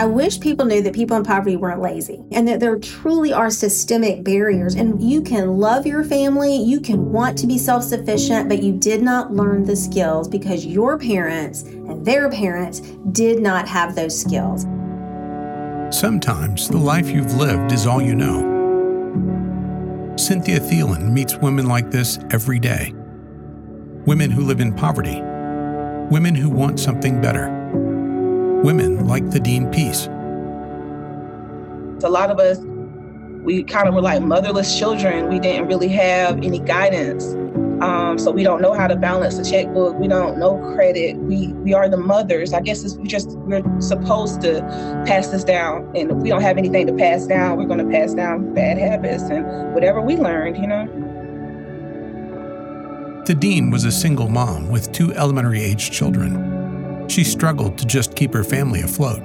I wish people knew that people in poverty weren't lazy and that there truly are systemic barriers. And you can love your family, you can want to be self sufficient, but you did not learn the skills because your parents and their parents did not have those skills. Sometimes the life you've lived is all you know. Cynthia Thelen meets women like this every day. Women who live in poverty, women who want something better women like Thadine Peace. A lot of us, we kind of were like motherless children. We didn't really have any guidance. Um, so we don't know how to balance a checkbook. We don't know credit. We we are the mothers. I guess we just we're supposed to pass this down. And if we don't have anything to pass down, we're going to pass down bad habits and whatever we learned. You know. Thadine was a single mom with two elementary age children. She struggled to just keep her family afloat.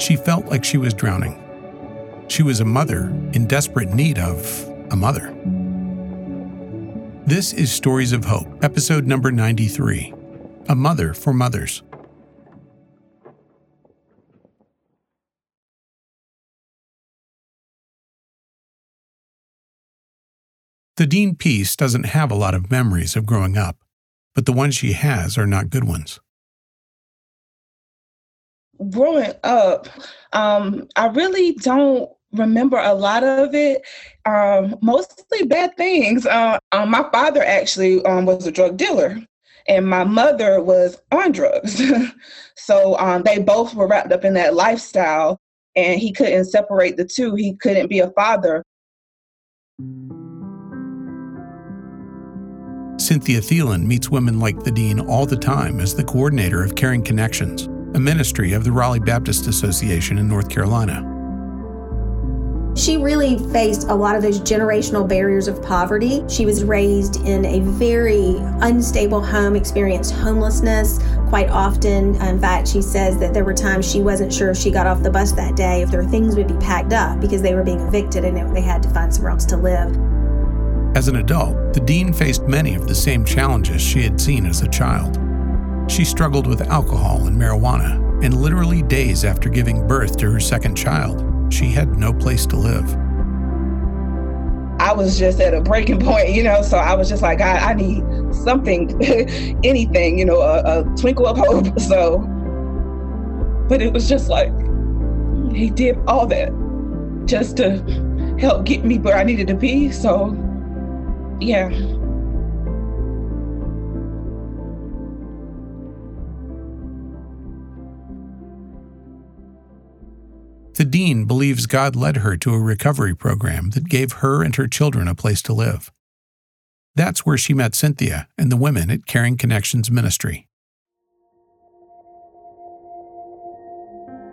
She felt like she was drowning. She was a mother in desperate need of a mother. This is Stories of Hope, episode number 93 A Mother for Mothers. Thadine Peace doesn't have a lot of memories of growing up, but the ones she has are not good ones growing up, um, I really don't remember a lot of it. Um, mostly bad things. Uh, um, my father actually um, was a drug dealer, and my mother was on drugs. so um, they both were wrapped up in that lifestyle, and he couldn't separate the two. He couldn't be a father. Cynthia Thelen meets women like Thadine all the time as the coordinator of Caring Connections a ministry of the Raleigh Baptist Association in North Carolina. She really faced a lot of those generational barriers of poverty. She was raised in a very unstable home, experienced homelessness quite often. In fact, she says that there were times she wasn't sure if she got off the bus that day if their things would be packed up because they were being evicted and they had to find somewhere else to live. As an adult, Thadine faced many of the same challenges she had seen as a child. She struggled with alcohol and marijuana, and literally days after giving birth to her second child, she had no place to live. I was just at a breaking point, you know, so I was just like, I, need something, anything, you know, a, a twinkle of hope. So, but it was just like, he did all that just to help get me where I needed to be. So, yeah. Thadine believes God led her to a recovery program that gave her and her children a place to live. That's where she met Cynthia and the women at Caring Connections Ministry.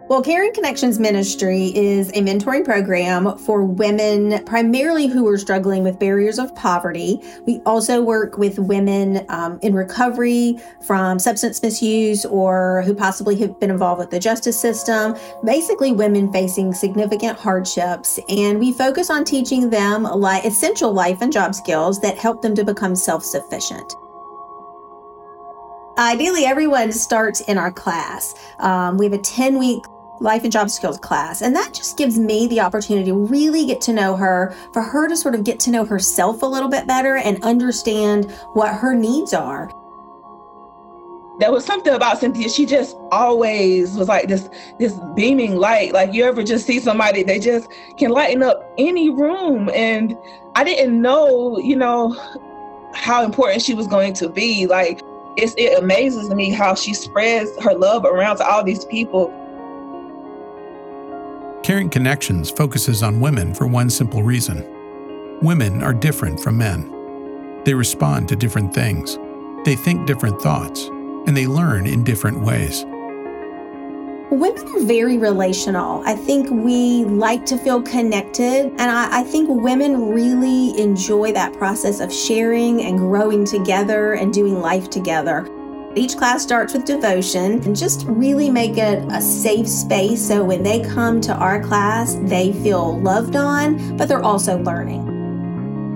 Well, Caring Connections Ministry is a mentoring program for women primarily who are struggling with barriers of poverty. We also work with women um, in recovery from substance misuse or who possibly have been involved with the justice system, basically, women facing significant hardships. And we focus on teaching them li- essential life and job skills that help them to become self sufficient. Ideally, everyone starts in our class. Um, we have a 10 week life and job skills class. And that just gives me the opportunity to really get to know her, for her to sort of get to know herself a little bit better and understand what her needs are. There was something about Cynthia. She just always was like this this beaming light. Like you ever just see somebody they just can lighten up any room. And I didn't know, you know, how important she was going to be. Like it's, it amazes me how she spreads her love around to all these people Caring Connections focuses on women for one simple reason women are different from men. They respond to different things, they think different thoughts, and they learn in different ways. Women are very relational. I think we like to feel connected, and I, I, think women really enjoy that process of sharing and growing together and doing life together. Each class starts with devotion and just really make it a safe space so when they come to our class, they feel loved on, but they're also learning.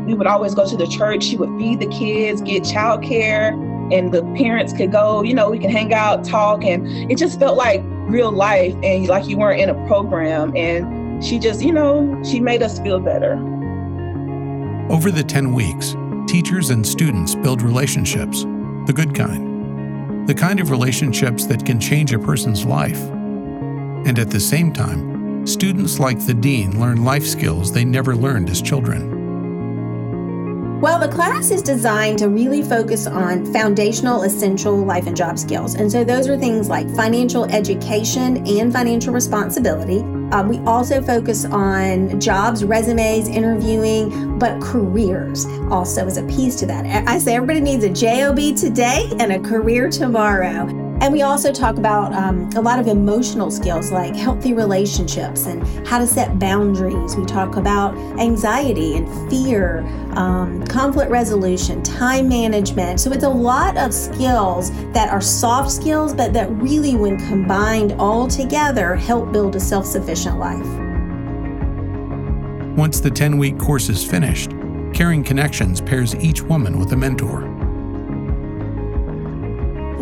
We would always go to the church. She would feed the kids, get childcare, and the parents could go, you know, we can hang out, talk, and it just felt like real life and like you weren't in a program. And she just, you know, she made us feel better. Over the 10 weeks, teachers and students build relationships, the good kind, the kind of relationships that can change a person's life. And at the same time, students like Thadine learn life skills they never learned as children. Well, the class is designed to really focus on foundational, essential life and job skills. And so those are things like financial education and financial responsibility. Um, we also focus on jobs, resumes, interviewing, but careers also is a piece to that. I say everybody needs a job today and a career tomorrow. And we also talk about um, a lot of emotional skills like healthy relationships and how to set boundaries. We talk about anxiety and fear, um, conflict resolution, time management. So it's a lot of skills that are soft skills, but that really, when combined all together, help build a self sufficient life. Once the 10 week course is finished, Caring Connections pairs each woman with a mentor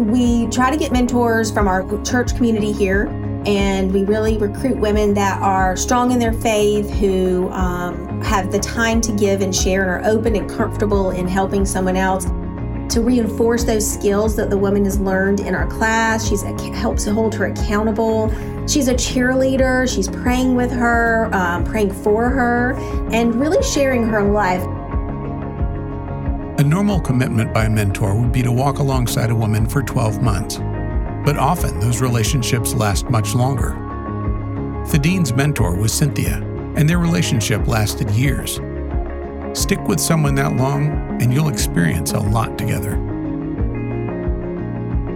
we try to get mentors from our church community here, and we really recruit women that are strong in their faith, who um, have the time to give and share, and are open and comfortable in helping someone else. To reinforce those skills that the woman has learned in our class, she's helps hold her accountable. She's a cheerleader. She's praying with her, um, praying for her, and really sharing her life. A normal commitment by a mentor would be to walk alongside a woman for 12 months, but often those relationships last much longer. Thadine's mentor was Cynthia, and their relationship lasted years. Stick with someone that long, and you'll experience a lot together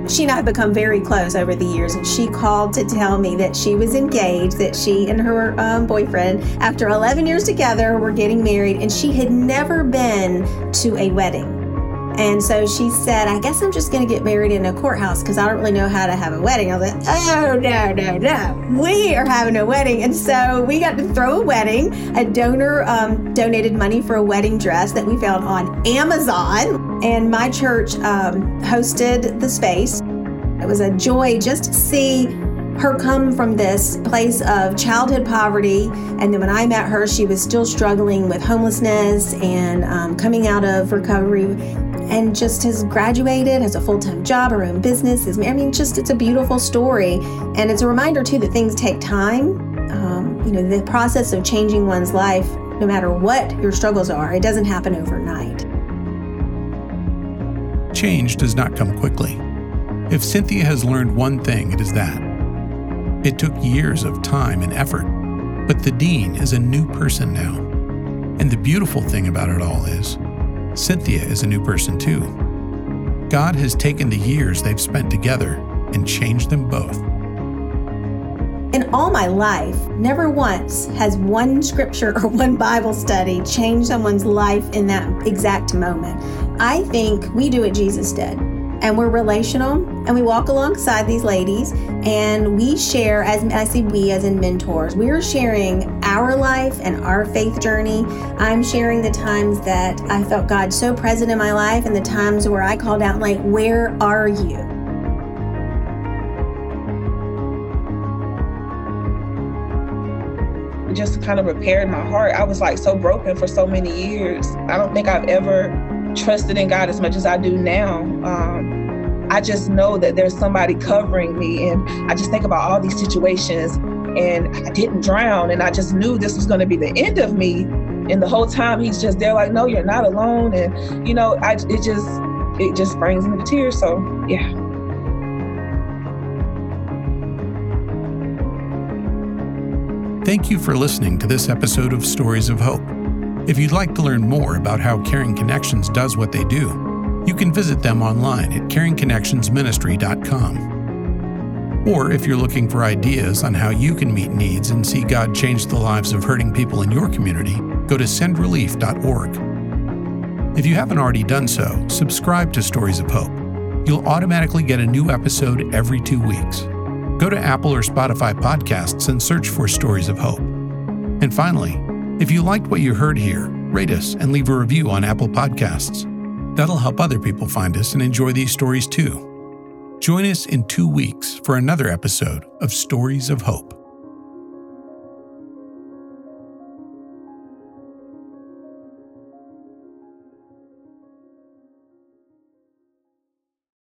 she and I have become very close over the years, and she called to tell me that she was engaged, that she and her um, boyfriend, after 11 years together, were getting married, and she had never been to a wedding. And so she said, I guess I'm just going to get married in a courthouse because I don't really know how to have a wedding. I was like, oh, no, no, no. We are having a wedding. And so we got to throw a wedding. A donor um, donated money for a wedding dress that we found on Amazon. And my church um, hosted the space. It was a joy just to see her come from this place of childhood poverty. And then when I met her, she was still struggling with homelessness and um, coming out of recovery and just has graduated, has a full time job, her own business. Is, I mean, just it's a beautiful story. And it's a reminder, too, that things take time. Um, you know, the process of changing one's life, no matter what your struggles are, it doesn't happen overnight. Change does not come quickly. If Cynthia has learned one thing, it is that. It took years of time and effort, but Thadine is a new person now. And the beautiful thing about it all is, Cynthia is a new person too. God has taken the years they've spent together and changed them both. In all my life, never once has one scripture or one Bible study changed someone's life in that exact moment. I think we do what Jesus did and we're relational and we walk alongside these ladies and we share as I see we as in mentors. We are sharing our life and our faith journey. I'm sharing the times that I felt God so present in my life and the times where I called out like where are you kind of repaired my heart I was like so broken for so many years I don't think I've ever trusted in God as much as I do now. Um, I just know that there's somebody covering me, and I just think about all these situations, and I didn't drown, and I just knew this was going to be the end of me. And the whole time he's just there, like, no, you're not alone, and you know, I it just it just brings me to tears. So yeah. Thank you for listening to this episode of Stories of Hope. If you'd like to learn more about how Caring Connections does what they do, you can visit them online at caringconnectionsministry.com. Or if you're looking for ideas on how you can meet needs and see God change the lives of hurting people in your community, go to sendrelief.org. If you haven't already done so, subscribe to Stories of Hope. You'll automatically get a new episode every two weeks. Go to Apple or Spotify podcasts and search for Stories of Hope. And finally, if you liked what you heard here, rate us and leave a review on Apple Podcasts. That'll help other people find us and enjoy these stories too. Join us in two weeks for another episode of Stories of Hope.